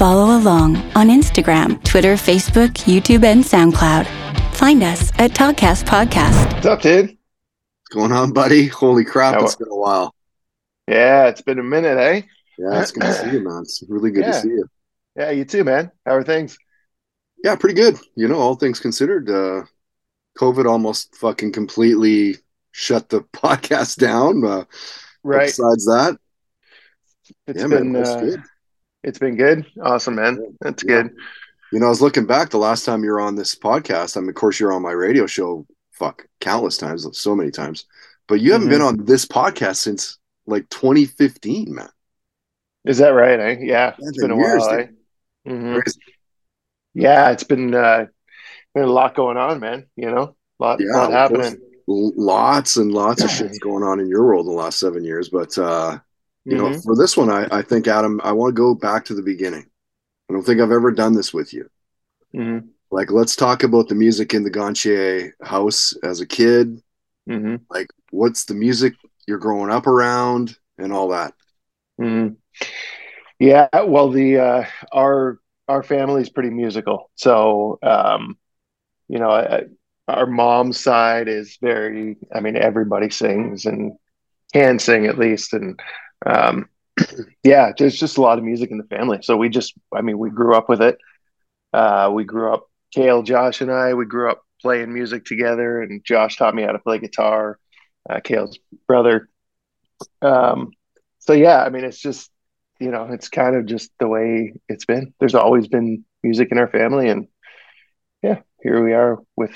Follow along on Instagram, Twitter, Facebook, YouTube, and SoundCloud. Find us at Toddcast Podcast. What's up, dude? What's going on, buddy? Holy crap, How- it's been a while. Yeah, it's been a minute, eh? Yeah, it's good to see you, man. It's really good Yeah. to see you. Yeah, you too, man. How are things? Yeah, pretty good. You know, all things considered, uh, COVID almost fucking completely shut the podcast down. Uh, Right. Besides that, It's yeah, been man, it's uh, good. It's been good. Awesome, man. That's Yeah. good. You know, I was looking back the last time you were on this podcast. I mean, of course, you're on my radio show, fuck, countless times, so many times. But you haven't Mhm. been on this podcast since like 2015, man. Is that right? Eh? Yeah, That's it's been a years, while. Eh? Mhm. Yeah, it's been uh, been a lot going on, man. You know, lot, Yeah, lot course. happening. Lots and lots of shit's going on in your world in the last seven years. But uh, you know, Mhm. for this one, I, I think Adam, I want to go back to the beginning. I don't think I've ever done this with you. Mhm. Like, let's talk about the music in the Gontier house as a kid. Mhm. Like, what's the music you're growing up around and all that? Mhm. Yeah, well, the uh, our our family's pretty musical, so um, you know, I, our mom's side is very. I mean, everybody sings and can sing at least, and um, yeah, there's just a lot of music in the family. So we just, I mean, we grew up with it. Uh, we grew up, Kale, Josh, and I. We grew up playing music together, and Josh taught me how to play guitar. Uh, Kale's brother. Um, so yeah, I mean, it's just you know, it's kind of just the way it's been. There's always been music in our family, and yeah, here we are with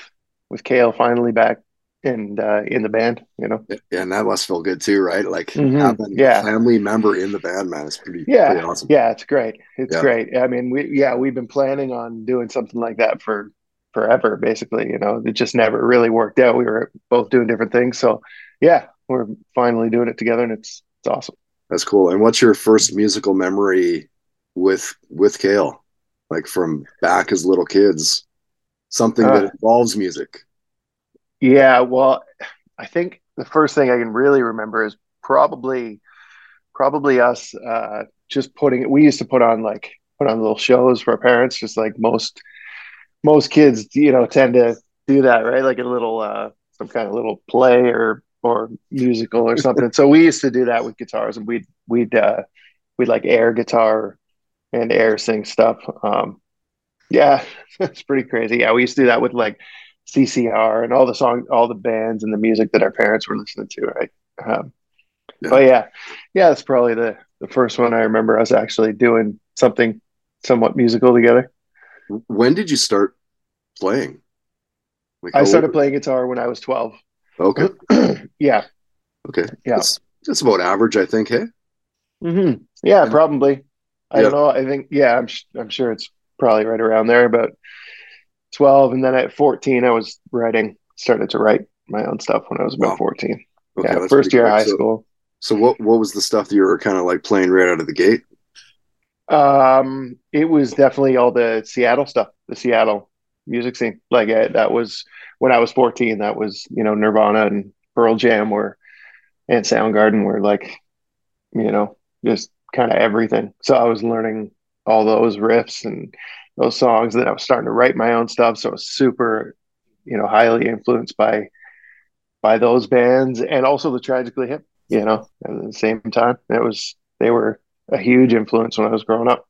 with Kale finally back and uh, in the band. You know, Yeah, And that must feel good too, right? Like Mhm. having Yeah. a family member in the band, man, is pretty, Yeah. pretty awesome. yeah, it's great. It's Yeah. great. I mean, we yeah, we've been planning on doing something like that for forever, basically. You know, it just never really worked out. We were both doing different things, so yeah, we're finally doing it together, and it's it's awesome. That's cool. And what's your first musical memory with with Kale? Like from back as little kids, something that Uh. involves music. Yeah, well, I think the first thing I can really remember is probably probably us uh just putting we used to put on like put on little shows for our parents just like most most kids you know tend to do that right? Like a little uh some kind of little play or or musical or something. So we used to do that with guitars and we'd we'd uh we'd like air guitar and air sing stuff. Um yeah it's pretty crazy. Yeah we used to do that with like CCR and all the song, all the bands and the music that our parents were listening to, right? Um, yeah. But yeah, yeah, that's probably the the first one I remember us actually doing something somewhat musical together. When did you start playing? Like I started playing guitar when I was twelve. Okay. yeah. Okay. Yeah. That's, that's, about average, I think. Hey. Mm-hmm. Yeah, yeah, probably. I yeah. don't know. I think yeah, I'm I'm sure it's probably right around there, but 12 and then at 14 i was writing started to write my own stuff when i was about wow. 14 okay, yeah first year of high so, school. so what what was the stuff that you were kind of like playing right out of the gate? Um it was definitely all the seattle stuff the seattle music scene. Like I, that was when i was 14 that was you know nirvana and pearl jam were and soundgarden were like you know just kind of everything. So i was learning all those riffs and those songs. That I was starting to write my own stuff. So I was super you know highly influenced by by those bands and also the Tragically Hip. You know, at the same time, it was they were a huge influence when I was growing up.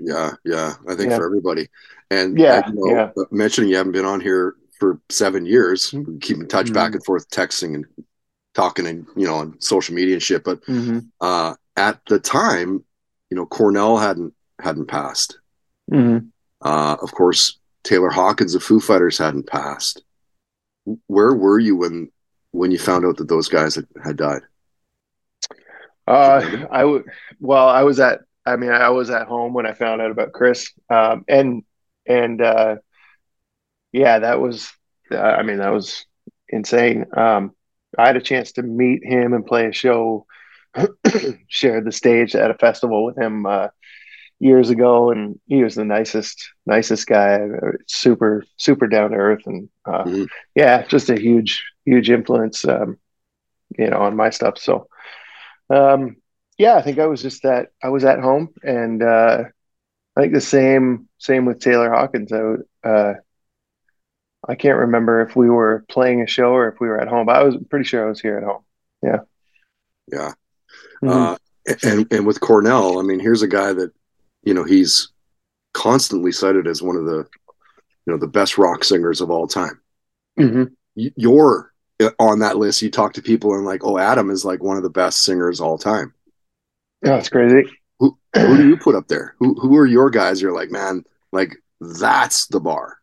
Yeah, yeah, I think Yeah. for everybody. And Yeah, you know, yeah. but mentioning you haven't been on here for seven years, we keep in touch back Mhm. and forth, texting and talking, and you know, on social media and shit. But Mm-hmm. uh, at the time, you know, Cornell hadn't hadn't passed. Mm-hmm. Uh, of course, Taylor Hawkins of Foo Fighters hadn't passed. Where were you when when you found out that those guys had, had died? Uh, I. Well, I was at. I mean, I was at home when I found out about Chris. Um, and and uh, yeah, that was. Uh, I mean, that was insane. Um, I had a chance to meet him and play a show, shared the stage at a festival with him uh, years ago, and he was the nicest, nicest guy. Super, super down to earth, and uh, mm-hmm. yeah, just a huge, huge influence, um, you know, on my stuff. So, um, yeah, I think I was just that. I was at home, and uh, I think the same, same with Taylor Hawkins. I, uh, I can't remember if we were playing a show or if we were at home. But I was pretty sure I was here at home. Yeah. Yeah. Mm-hmm. Uh, and and with Cornell, I mean, here's a guy that, you know, he's constantly cited as one of the, you know, the best rock singers of all time. Mm-hmm. You're uh, on that list. You talk to people and like, oh, Adam is like one of the best singers all time. Yeah, that's crazy. Who who do you put up there? Who who are your guys? You're like, man, like that's the bar.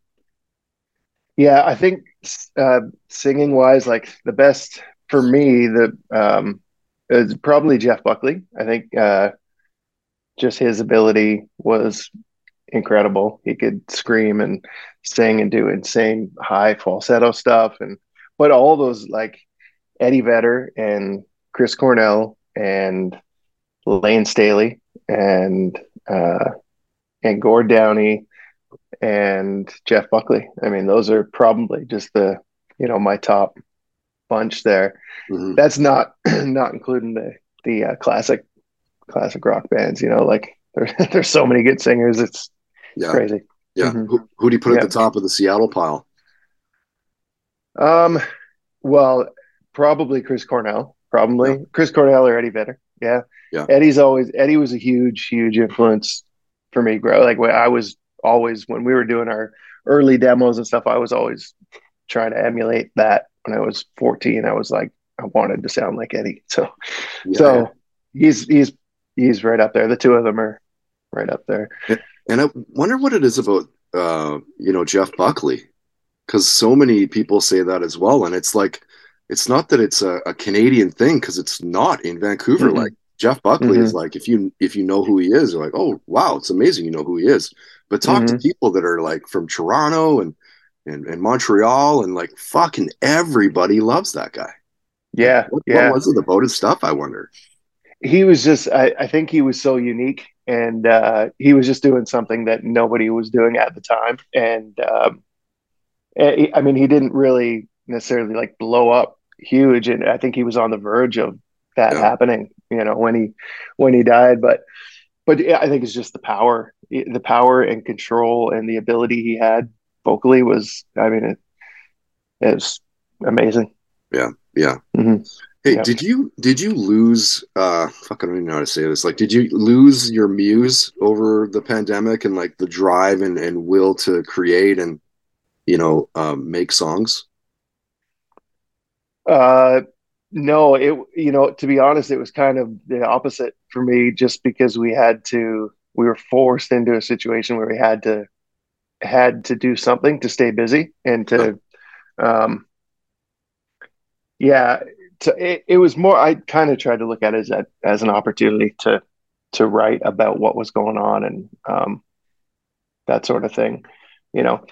Yeah, I think uh, singing wise, like the best for me, the um, is probably Jeff Buckley. I think uh, just his ability was incredible. He could scream and sing and do insane high falsetto stuff, and but all those like Eddie Vedder and Chris Cornell and Lane Staley and uh, and Gord Downey and Jeff Buckley. I mean, those are probably just the you know my top bunch there. Mm-hmm. That's not not including the the uh, classic classic rock bands. You know, like there's there's so many good singers. It's yeah. crazy. Yeah. Mm-hmm. Who, who do you put yeah. at the top of the Seattle pile? Um. Well, probably Chris Cornell. Probably yeah. Chris Cornell or Eddie Vedder. Yeah. Yeah. Eddie's always Eddie was a huge, huge influence for me. Grow like when I was always when we were doing our early demos and stuff, I was always trying to emulate that. When I was 14, I was like, I wanted to sound like Eddie. So, yeah. so he's he's he's right up there. The two of them are right up there. And I wonder what it is about uh, you know Jeff Buckley, because so many people say that as well, and it's like it's not that it's a, a Canadian thing because it's not in Vancouver. Mm-hmm. Like Jeff Buckley mm-hmm. is like if you if you know who he is, you're like, oh wow, it's amazing you know who he is. But talk mm-hmm. to people that are like from Toronto and, and and Montreal and like fucking everybody loves that guy. Yeah, what, yeah. what was it about his stuff? I wonder. He was just, I, I think he was so unique, and uh, he was just doing something that nobody was doing at the time. And um, eh, I mean, he didn't really necessarily like blow up huge, and I think he was on the verge of that yeah. happening. You know, when he when he died, but but I think it's just the power, the power and control and the ability he had vocally was. I mean, it, it was amazing. Yeah, yeah. Mm-hmm. Hey, yeah. did you did you lose? uh Fuck, I don't even know how to say this. Like, did you lose your muse over the pandemic and like the drive and and will to create and you know um, make songs? Uh, no, it you know to be honest, it was kind of the opposite for me, just because we had to we were forced into a situation where we had to had to do something to stay busy and to um yeah to, it, it was more i kind of tried to look at it as a, as an opportunity to to write about what was going on and um that sort of thing you know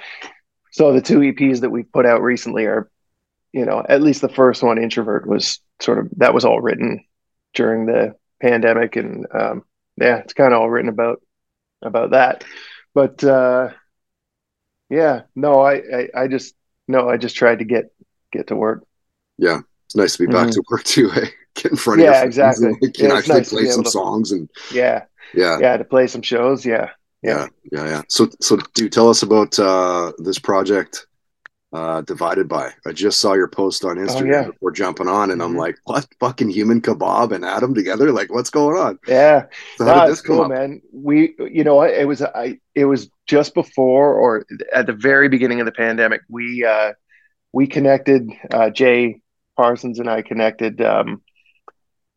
so the two eps that we put out recently are you know, at least the first one, Introvert, was sort of that was all written during the pandemic, and um, yeah, it's kind of all written about about that. But uh, yeah, no, I, I, I just no, I just tried to get get to work. Yeah, it's nice to be back mm-hmm. to work too. Hey? Get in front yeah, of exactly. And, like, yeah, actually nice play some to, songs and yeah, yeah, yeah, to play some shows. Yeah, yeah, yeah, yeah. So, so do tell us about uh, this project uh, divided by. I just saw your post on oh, Instagram oh, yeah. before jumping on, and mm-hmm. I'm like, what fucking human kebab and Adam together? Like, what's going on? Yeah, so no, it's cool, up? man. We, you know, it was I, it was just before or at the very beginning of the pandemic. We, uh, we connected. Uh, Jay Parsons and I connected. Um,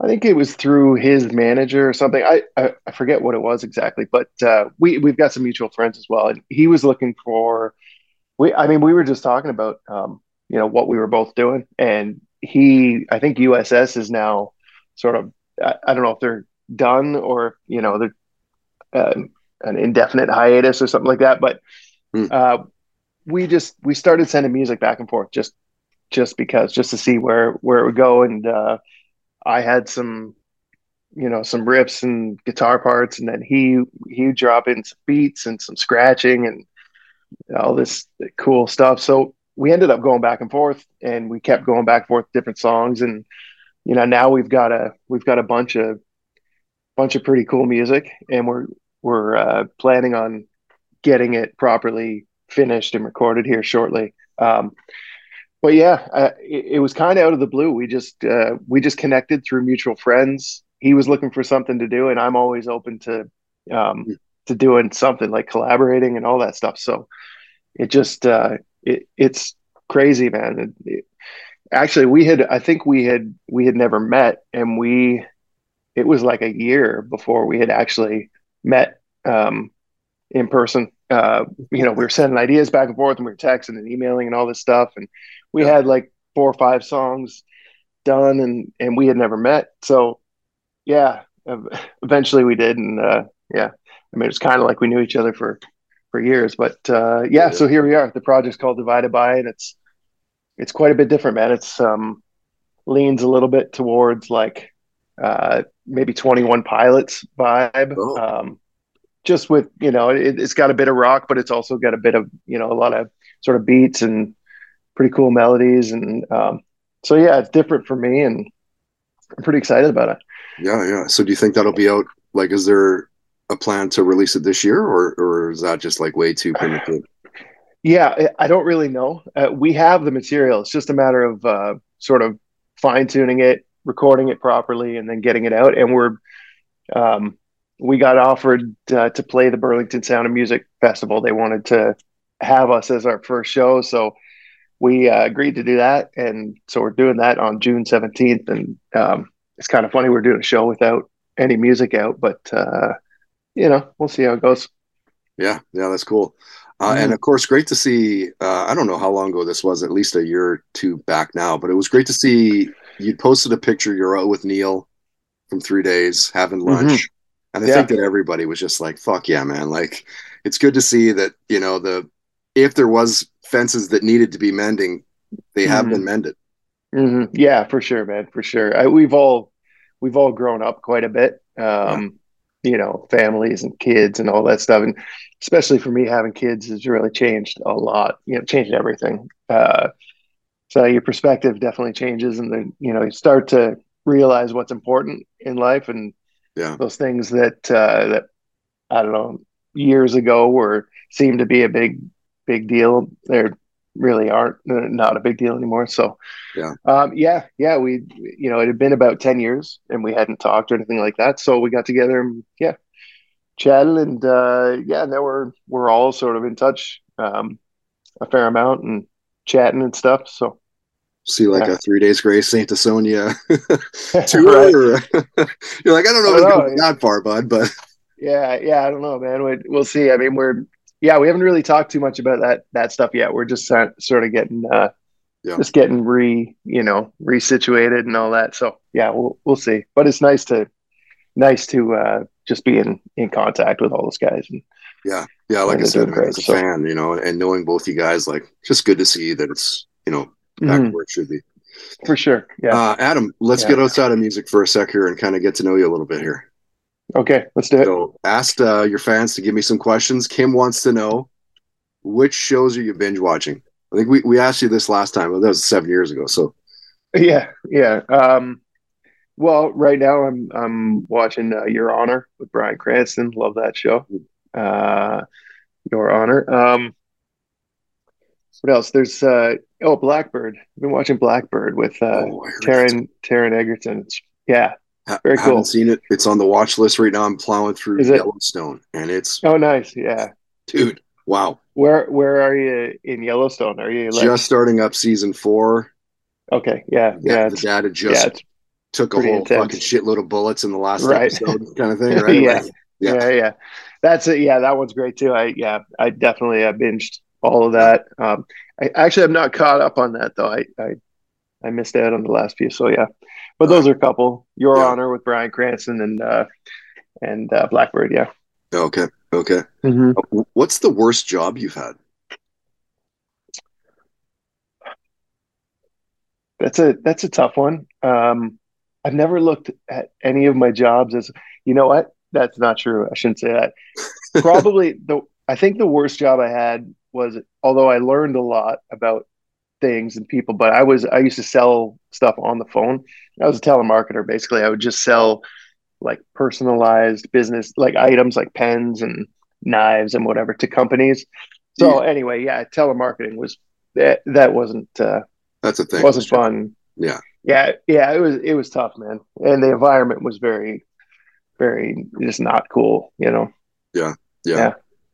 I think it was through his manager or something. I, I, I forget what it was exactly, but uh, we we've got some mutual friends as well, and he was looking for we i mean we were just talking about um, you know what we were both doing and he i think uss is now sort of i, I don't know if they're done or you know they're uh, an indefinite hiatus or something like that but mm. uh, we just we started sending music back and forth just just because just to see where where it would go. And uh, I had some you know some riffs and guitar parts and then he he drop in some beats and some scratching and all this cool stuff. So we ended up going back and forth and we kept going back and forth different songs. And you know now we've got a we've got a bunch of bunch of pretty cool music and we're we're uh, planning on getting it properly finished and recorded here shortly. Um, but yeah uh, it, it, was kind of out of the blue we just uh, we just connected through mutual friends he was looking for something to do and i'm always open to um, to doing something like collaborating and all that stuff so it just uh, it, it's crazy, man. It, actually, we had I think we had we had never met, and we it was like a year before we had actually met um, in person. Uh, you know, we were sending ideas back and forth, and we were texting and emailing and all this stuff, and we yeah. had like four or five songs done, and and we had never met. So, yeah, eventually we did, and uh, yeah, I mean, it's kind of like we knew each other for for years. But uh, yeah, so here we are. The project's called Divided by, and it's it's quite a bit different, man. It's um, leans a little bit towards like uh, maybe Twenty One Pilots vibe. Oh. Um, just with you know, it, has got a bit of rock, but it's also got a bit of you know a lot of sort of beats and pretty cool melodies, and um, so yeah, it's different for me, and I'm pretty excited about it. Yeah, yeah. So do you think that'll be out? Like, is there a plan to release it this year, or or is that just like way too primitive? Yeah, I don't really know. Uh, we have the material. It's just a matter of uh, sort of fine tuning it, recording it properly, and then getting it out. And we're um, we got offered uh, to play the Burlington Sound of Music Festival. They wanted to have us as our first show, so we uh, agreed to do that. And so we're doing that on June seventeenth. And um, it's kind of funny we're doing a show without any music out, but uh, you know, we'll see how it goes. Yeah, yeah, that's cool. Uh, mm And of course, great to see. Uh, I don't know how long ago this was, at least a year or two back now, but it was great to see you posted a picture. You're out with Neil from three days having mm-hmm. lunch. And I yeah. think that everybody was just like, fuck yeah, man. Like, it's good to see that, you know, the, if there was fences that needed to be mending, they mm-hmm. have been mended. Mm-hmm. Yeah, for sure, man. For sure. I, we've all, we've all grown up quite a bit. Um, you know families and kids and all that stuff and especially for me having kids has really changed a lot you know changed everything uh, so your perspective definitely changes and then you know you start to realize what's important in life and yeah those things that uh, that i don't know years ago were seemed to be a big big deal they're really aren't not a big deal anymore. So yeah, um, yeah, yeah. We you know it had been about ten years and we hadn't talked or anything like that. So we got together and yeah, chatted and uh, yeah, now we're we're all sort of in touch um, a fair amount and chatting and stuff. So see like yeah. a three days grace Saint Asonia tour. You're like I don't know if it's going that far, bud, but yeah, yeah, I don't know, man. We, we'll see. I mean, we're yeah, we haven't really talked too much about that that stuff yet. We're just sort of getting uh, yeah. just getting re you know resituated and all that. So yeah, we'll we'll see. But it's nice to nice to uh, just be in in contact with all those guys. And, yeah, yeah. Like I said, great, as a so. fan, you know, and knowing both you guys, like just good to see that it's you know back mm-hmm. where it should be. For sure. Yeah. Uh, Adam, let's yeah. get outside of music for a sec here and kind of get to know you a little bit here. Okay, let's do it. So, asked uh, your fans to give me some questions. Kim wants to know which shows are you binge watching? I think we, we asked you this last time. Well, that was seven years ago. So, yeah, yeah. Um, well, right now I'm I'm watching uh, Your Honor with Bryan Cranston. Love that show. Uh, Your Honor. Um, what else? There's uh, oh Blackbird. I've been watching Blackbird with uh, oh, Taron Taron Egerton. It's, yeah, very cool. Haven't seen it. It's on the watch list right now. I'm plowing through Is Yellowstone, it? and it's oh nice, yeah, dude. Wow. Where where are you in Yellowstone? Are you like... just starting up season four? Okay, yeah, yeah. yeah the dad just yeah, took a whole intense. fucking shitload of bullets in the last right. episode, kind of thing, right? yeah. Like, yeah, yeah, yeah. That's it. Yeah, that one's great too. I yeah, I definitely I binged all of that. Um, I actually I'm not caught up on that though. I I, I missed out on the last few. So yeah, but those are a couple. Your yeah. Honor with Bryan Cranston and uh, and uh, Blackbird. Yeah. Okay. Okay. Mm-hmm. What's the worst job you've had? That's a that's a tough one. Um, I've never looked at any of my jobs as you know what. That's not true. I shouldn't say that. Probably the I think the worst job I had was although I learned a lot about things and people, but I was I used to sell stuff on the phone. I was a telemarketer basically. I would just sell like personalized business like items like pens and knives and whatever to companies. So yeah. anyway, yeah, telemarketing was that that wasn't uh that's a thing. Wasn't fun. Yeah. Yeah, yeah, it was it was tough, man. And the environment was very very just not cool, you know. Yeah. Yeah. yeah.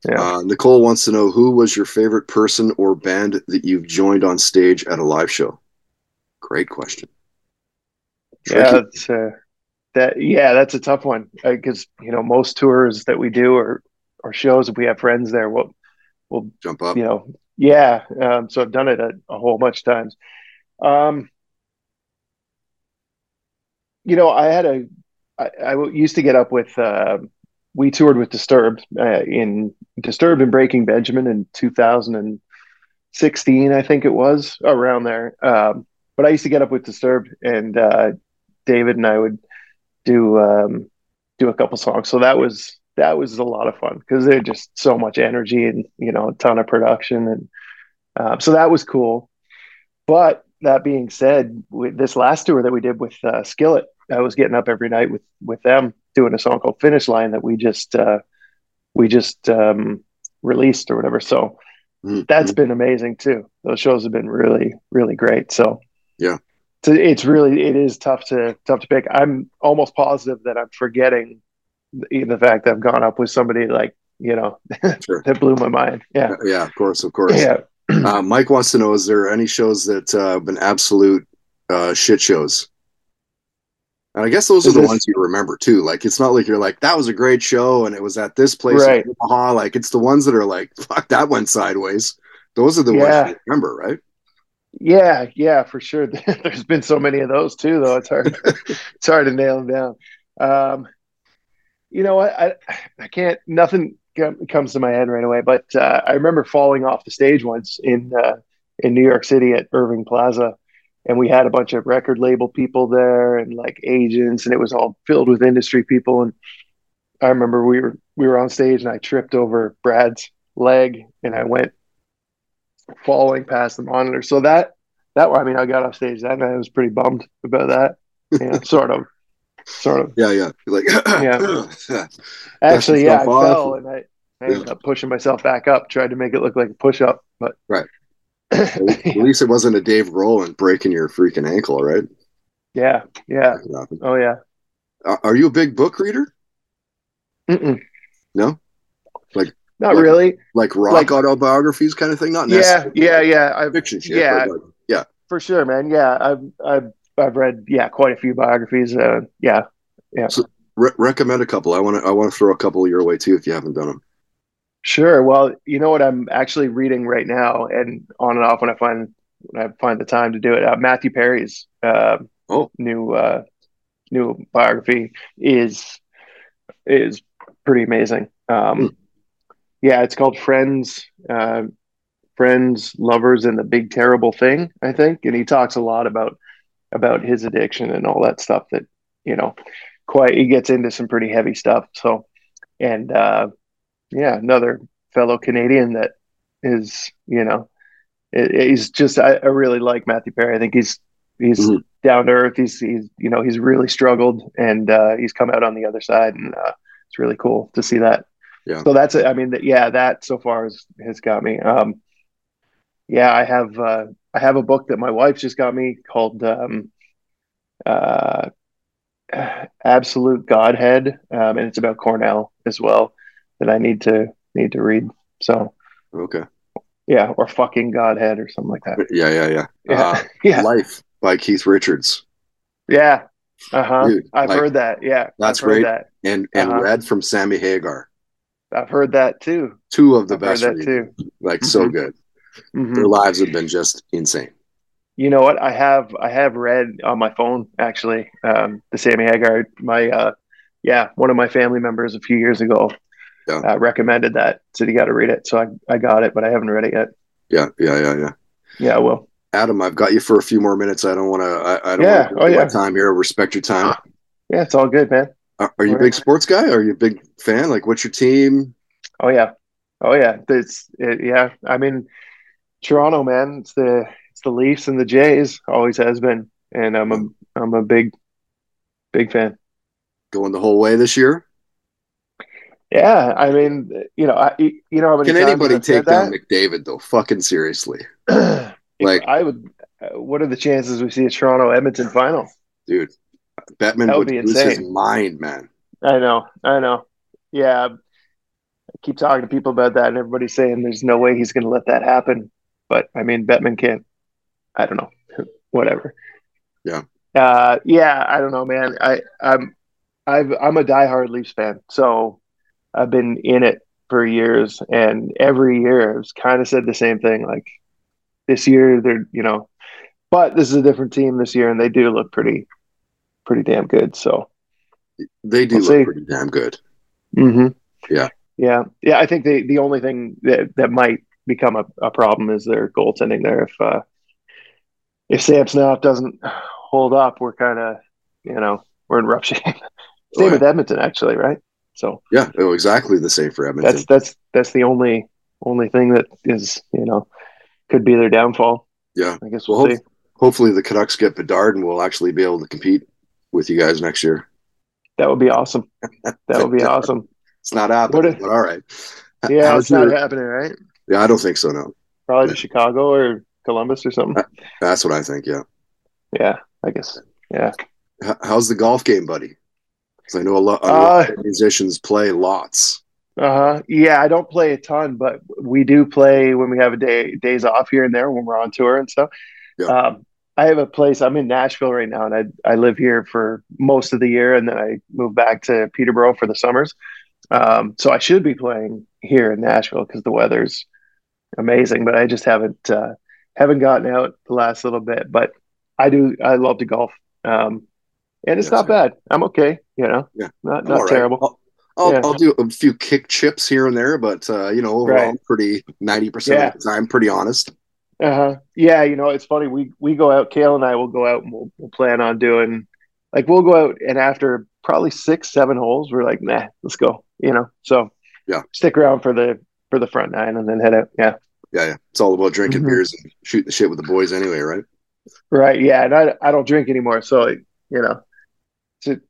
Yeah. Uh, Nicole wants to know who was your favorite person or band that you've joined on stage at a live show. Great question. Tricky. Yeah, that's uh, that. Yeah, that's a tough one because uh, you know most tours that we do or or shows if we have friends there, we'll we'll jump up. You know, yeah. Um, so I've done it a, a whole bunch of times. Um, you know, I had a I, I used to get up with. We toured with Disturbed uh, in Disturbed and Breaking Benjamin in 2016, I think it was around there. Um, but I used to get up with Disturbed, and uh, David and I would do um, do a couple songs. So that was that was a lot of fun because they're just so much energy and you know a ton of production, and uh, so that was cool. But that being said, this last tour that we did with uh, Skillet, I was getting up every night with with them doing a song called Finish Line that we just uh, we just um, released or whatever. So mm-hmm. that's been amazing too. Those shows have been really really great. So yeah, so it's really it is tough to tough to pick. I'm almost positive that I'm forgetting the, the fact that I've gone up with somebody like you know sure. that blew my mind. Yeah, yeah, of course, of course. Yeah. uh, Mike wants to know: Is there any shows that uh, have been absolute uh, shit shows and I guess those are the ones you remember too. Like it's not like you're like that was a great show and it was at this place right. Omaha. Like it's the ones that are like fuck that went sideways. Those are the yeah. ones you remember, right? Yeah, yeah, for sure. There's been so many of those too, though. It's hard. it's hard to nail them down. Um, you know what? I I can't. Nothing comes to my head right away. But uh, I remember falling off the stage once in uh, in New York City at Irving Plaza and we had a bunch of record label people there and like agents and it was all filled with industry people. And i remember we were we were on stage and i tripped over brad's leg and i went falling past the monitor. So that that i mean i got off stage that night. I was pretty bummed about that. Yeah sort of sort of. Yeah yeah. Like yeah. Actually yeah i off. fell and i, I ended yeah. up pushing myself back up tried to make it look like a push-up but right at least it wasn't a Dave Grohl and breaking your freaking ankle, right? Yeah, yeah. Oh yeah. Are you a big book reader? Mm-mm. No, like not like, really. Like rock like, autobiographies, kind of thing. Not yeah, yeah, yeah. I've, fiction shit. Yeah, like, yeah, for sure, man. Yeah, I've I've I've read yeah quite a few biographies. Uh, yeah, yeah. So re- recommend a couple. I want to I want to throw a couple your way too if you haven't done them. Sure. Well, you know what I'm actually reading right now, and on and off when I find when I find the time to do it. Uh, Matthew Perry's uh, oh. new uh, new biography is is pretty amazing. Um, mm. Yeah, it's called Friends, uh, Friends, Lovers, and the Big Terrible Thing. I think, and he talks a lot about about his addiction and all that stuff. That you know, quite he gets into some pretty heavy stuff. So, and uh, yeah, another fellow Canadian that is, you know, he's just I, I really like Matthew Perry. I think he's he's mm-hmm. down to earth. He's he's you know he's really struggled and uh, he's come out on the other side, and uh, it's really cool to see that. Yeah. So that's it. I mean that yeah that so far has has got me. Um, yeah, I have uh, I have a book that my wife just got me called um, uh, Absolute Godhead, um, and it's about Cornell as well that I need to need to read. So okay, yeah, or fucking Godhead or something like that. Yeah, yeah, yeah. Yeah, uh, yeah. Life by Keith Richards. Yeah, uh huh. I've like, heard that. Yeah, that's great. That. And and uh-huh. Red from Sammy Hagar. I've heard that too. Two of the I've best. Heard that too. Like mm-hmm. so good. Mm-hmm. Their lives have been just insane. You know what? I have I have read on my phone actually um, the Sammy Hagar. My uh, yeah, one of my family members a few years ago yeah. uh, recommended that. Said you got to read it. So I, I got it, but I haven't read it yet. Yeah, yeah, yeah, yeah. Yeah, I will. Adam, I've got you for a few more minutes. I don't want to. I, I, don't Yeah. Oh, yeah. time here. Respect your time. Yeah, it's all good, man. Are, are you a big sports guy? Are you a big fan? Like, what's your team? Oh yeah, oh yeah. It's it, yeah. I mean, Toronto, man. It's the it's the Leafs and the Jays. Always has been, and I'm a I'm a big big fan. Going the whole way this year? Yeah, I mean, you know, I you know how many Can anybody take down McDavid though? Fucking seriously, like- I would. Uh, what are the chances we see a Toronto Edmonton final? dude. Bettman That would, would be lose his mind, man. I know, I know. Yeah, I keep talking to people about that, and everybody's saying there's no way he's going to let that happen. But I mean, Bettman can't. I don't know. Whatever. Yeah. Uh, yeah, I don't know, man. I I'm I've I'm a diehard Leafs fan, so I've been in it for years, and every year I've kind of said the same thing. Like this year, they're you know, but this is a different team this year, and they do look pretty pretty damn good. So. They do We'll look see. pretty damn good. hmm Yeah. yeah, yeah. I think the the only thing that that might become a, a problem is their goaltending. There, if uh, if Samsonov doesn't hold up, we're kind of you know we're in rough shape. Same Oh, yeah. with Edmonton, actually, right? So Yeah, oh, exactly the same for Edmonton. that's that's that's the only only thing that is you know could be their downfall. yeah. I guess Well, we'll hope- see. hopefully the Canucks get Bedard and we'll actually be able to compete with you guys next year. That would be awesome. That would be awesome. It's not happening, if- but all right. Yeah, how's it's not happening, right? yeah, I don't think so. No, Probably Yeah. Chicago or Columbus or something. that's what I think. Yeah. Yeah, I guess. Yeah. How's the golf game, buddy? Because I know a lot, Uh, of musicians play lots. Uh huh. Yeah, I don't play a ton, but we do play when we have a day days off here and there when we're on tour and stuff. Yeah. Um, I have a place. I'm in Nashville right now, and I I live here for most of the year, and then I move back to Peterborough for the summers. Um, so I should be playing here in Nashville because the weather's amazing, but I just haven't uh, haven't gotten out the last little bit. But I do. I love to golf, um, and it's not bad. I'm okay. You know, Yeah. not not right. terrible. I'll, I'll, Yeah. I'll do a few kick chips here and there, but uh, you know, overall, Right. I'm pretty ninety percent Yeah. of the time, pretty honest. Uh-huh. Yeah, you know, it's funny. We we go out, Kale and I will go out and we'll, we'll plan on doing like we'll go out and after probably six, seven holes, we're like, nah, let's go. You know, so Yeah. stick around for the for the front nine and then head out. Yeah. Yeah, yeah. It's all about drinking Mhm. beers and shooting the shit with the boys, anyway, right? Right. Yeah. And I I don't drink anymore, so you know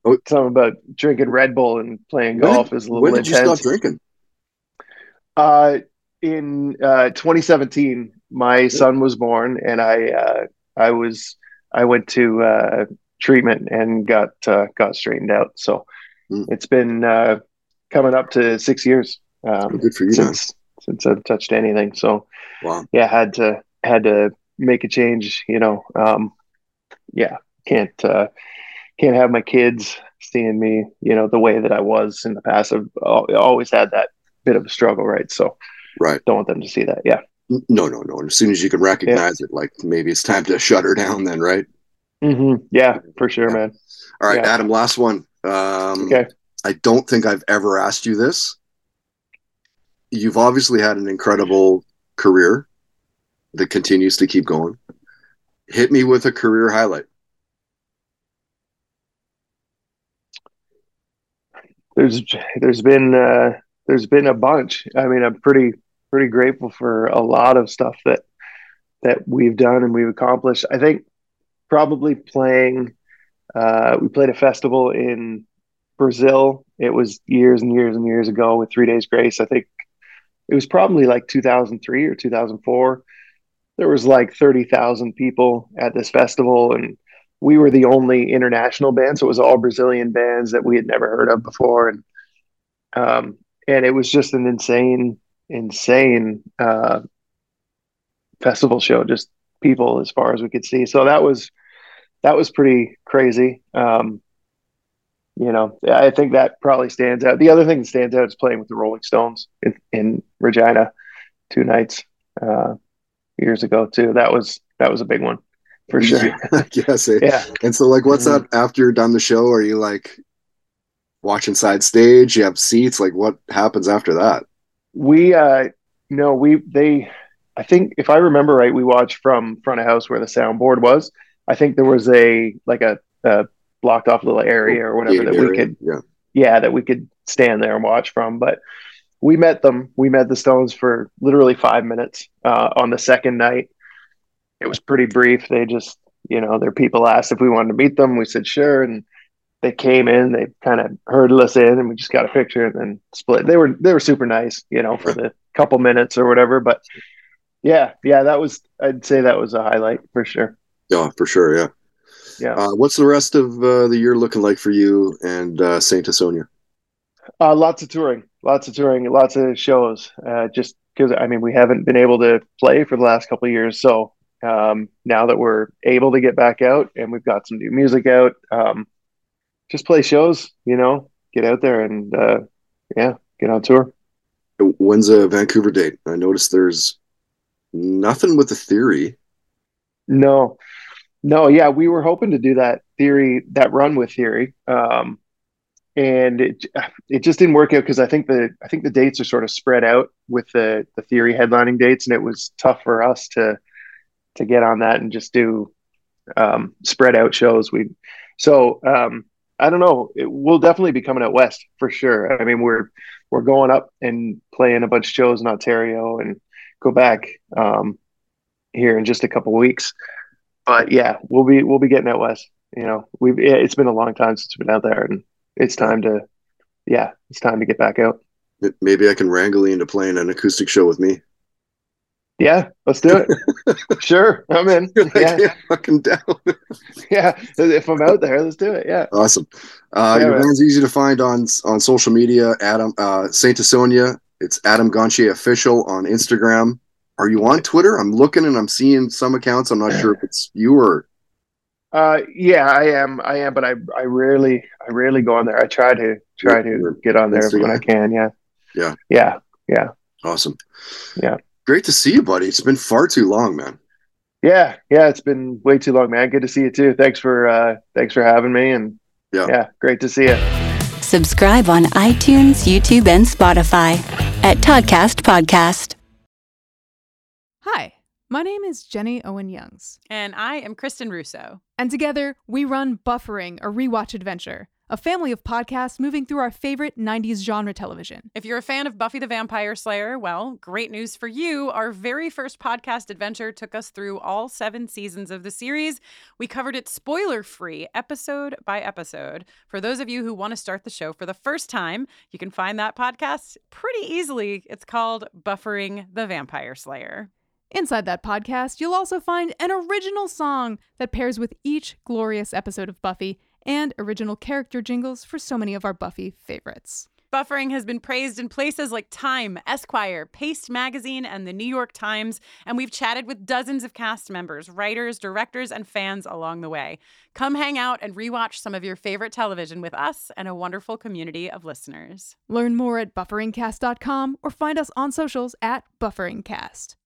Oh. something about drinking Red Bull and playing When golf did- is a little When did you intense. stop drinking? Uh, in uh, 2017, my son was born, and I uh, I was I went to uh, treatment and got uh, got straightened out. So Mm. it's been uh, coming up to six years um, good for you, since since I've touched anything. So Wow. yeah, had to had to make a change. You know, um, yeah, can't uh, can't have my kids seeing me, you know, the way that I was in the past. I've always had that bit of a struggle, right? So Right. don't want them to see that. Yeah. No, no, no. As soon as you can recognize it, like maybe it's time to shut her down, then, right? Mm-hmm. Yeah, for sure, Yeah. man. All right, Yeah. Adam. Last one. Um, Okay. I don't think I've ever asked you this. You've obviously had an incredible career that continues to keep going. Hit me with a career highlight. There's there's been uh, there's been a bunch. I mean, I'm pretty pretty grateful for a lot of stuff that that we've done and we've accomplished. I think probably playing. Uh, we played a festival in Brazil. It was years and years and years ago with Three Days Grace. I think it was probably like 2003 or 2004. There was like 30,000 people at this festival, and we were the only international band. So it was all Brazilian bands that we had never heard of before, and um, and it was just an insane, insane uh, festival show. Just people as far as we could see. So that was that was pretty crazy. Um, you know, I think that probably stands out. The other thing that stands out is playing with the Rolling Stones in, in Regina two nights uh, years ago too. That was that was a big one for sure. yes. eh? Yeah. And so, like, what's up after you're done the show? Are you like watching side stage? You have seats? Like, what happens after that? We uh no, we they I think if I remember right, we watched from front of house where the soundboard was. I think there was a like a, a blocked off little area or whatever that Area, we could yeah. yeah that we could stand there and watch from. But we met them. We met the Stones for literally five minutes uh, on the second night. It was pretty brief. They just you know their people asked if we wanted to meet them. We said sure, and they came in. They kind of herded us in, and we just got a picture and then split. They were they were super nice, you know, for the couple minutes or whatever. But yeah, yeah, that was I'd say that was a highlight for sure. Yeah, for sure. Yeah. Yeah. Uh, what's the rest of uh, the year looking like for you and uh, Saint Asonia? Uh, lots of touring, lots of touring, lots of shows. Uh, just because I mean we haven't been able to play for the last couple of years, so um, now that we're able to get back out and we've got some new music out, um, just play shows. You know, get out there and uh, yeah, get on tour. When's a Vancouver date? I noticed there's nothing with the theory. No, no, yeah, we were hoping to do that theory, that run with theory, um, and it it just didn't work out because I think the I think the dates are sort of spread out with the the theory headlining dates, and it was tough for us to to get on that and just do um, spread out shows. We so um, I don't know. It, we'll definitely be coming out west for sure. I mean, we're we're going up and playing a bunch of shows in Ontario and go back um, here in just a couple weeks. But yeah, we'll be we'll be getting out west. You know, we've it's been a long time since we've been out there, and it's time to yeah, it's time to get back out. Maybe I can wrangle you into playing an acoustic show with me. Yeah, let's do it. sure, I'm in. Yeah, yeah, fucking down. yeah. If I'm out there, let's do it. Yeah. Awesome. Uh, Yeah, your band's easy to find on on social media. Adam uh, Saint Asonia. It's Adam Gontier official on Instagram. Are you on Twitter? I'm looking and I'm seeing some accounts. I'm not sure if it's you or Uh, yeah, I am. I am, but I I rarely I rarely go on there. I try to try to get on there when I can. Yeah. Yeah. Yeah. Yeah. awesome. Yeah. Great to see you, buddy. It's been far too long, man. Yeah. Yeah. It's been way too long, man. Good to see you too. Thanks for uh thanks for having me and Yeah. yeah, great to see you. Subscribe on iTunes, YouTube, and Spotify at Toddcast Podcast. Hi, my name is Jenny Owen Youngs, And I am Kristen Russo. and together we run Buffering, a rewatch adventure, a family of podcasts moving through our favorite 90s genre television. If you're a fan of Buffy the Vampire Slayer, well, great news for you. Our very first podcast adventure took us through all seven seasons of the series. We covered it spoiler free, episode by episode. For those of you who want to start the show for the first time, you can find that podcast pretty easily. It's called Buffering the Vampire Slayer. Inside that podcast, you'll also find an original song that pairs with each glorious episode of Buffy and original character jingles for so many of our Buffy favorites. Buffering has been praised in places like Time, Esquire, Paste Magazine, and the New York Times, and we've chatted with dozens of cast members, writers, directors, and fans along the way. Come hang out and rewatch some of your favorite television with us and a wonderful community of listeners. Learn more at bufferingcast.com or find us on socials at bufferingcast.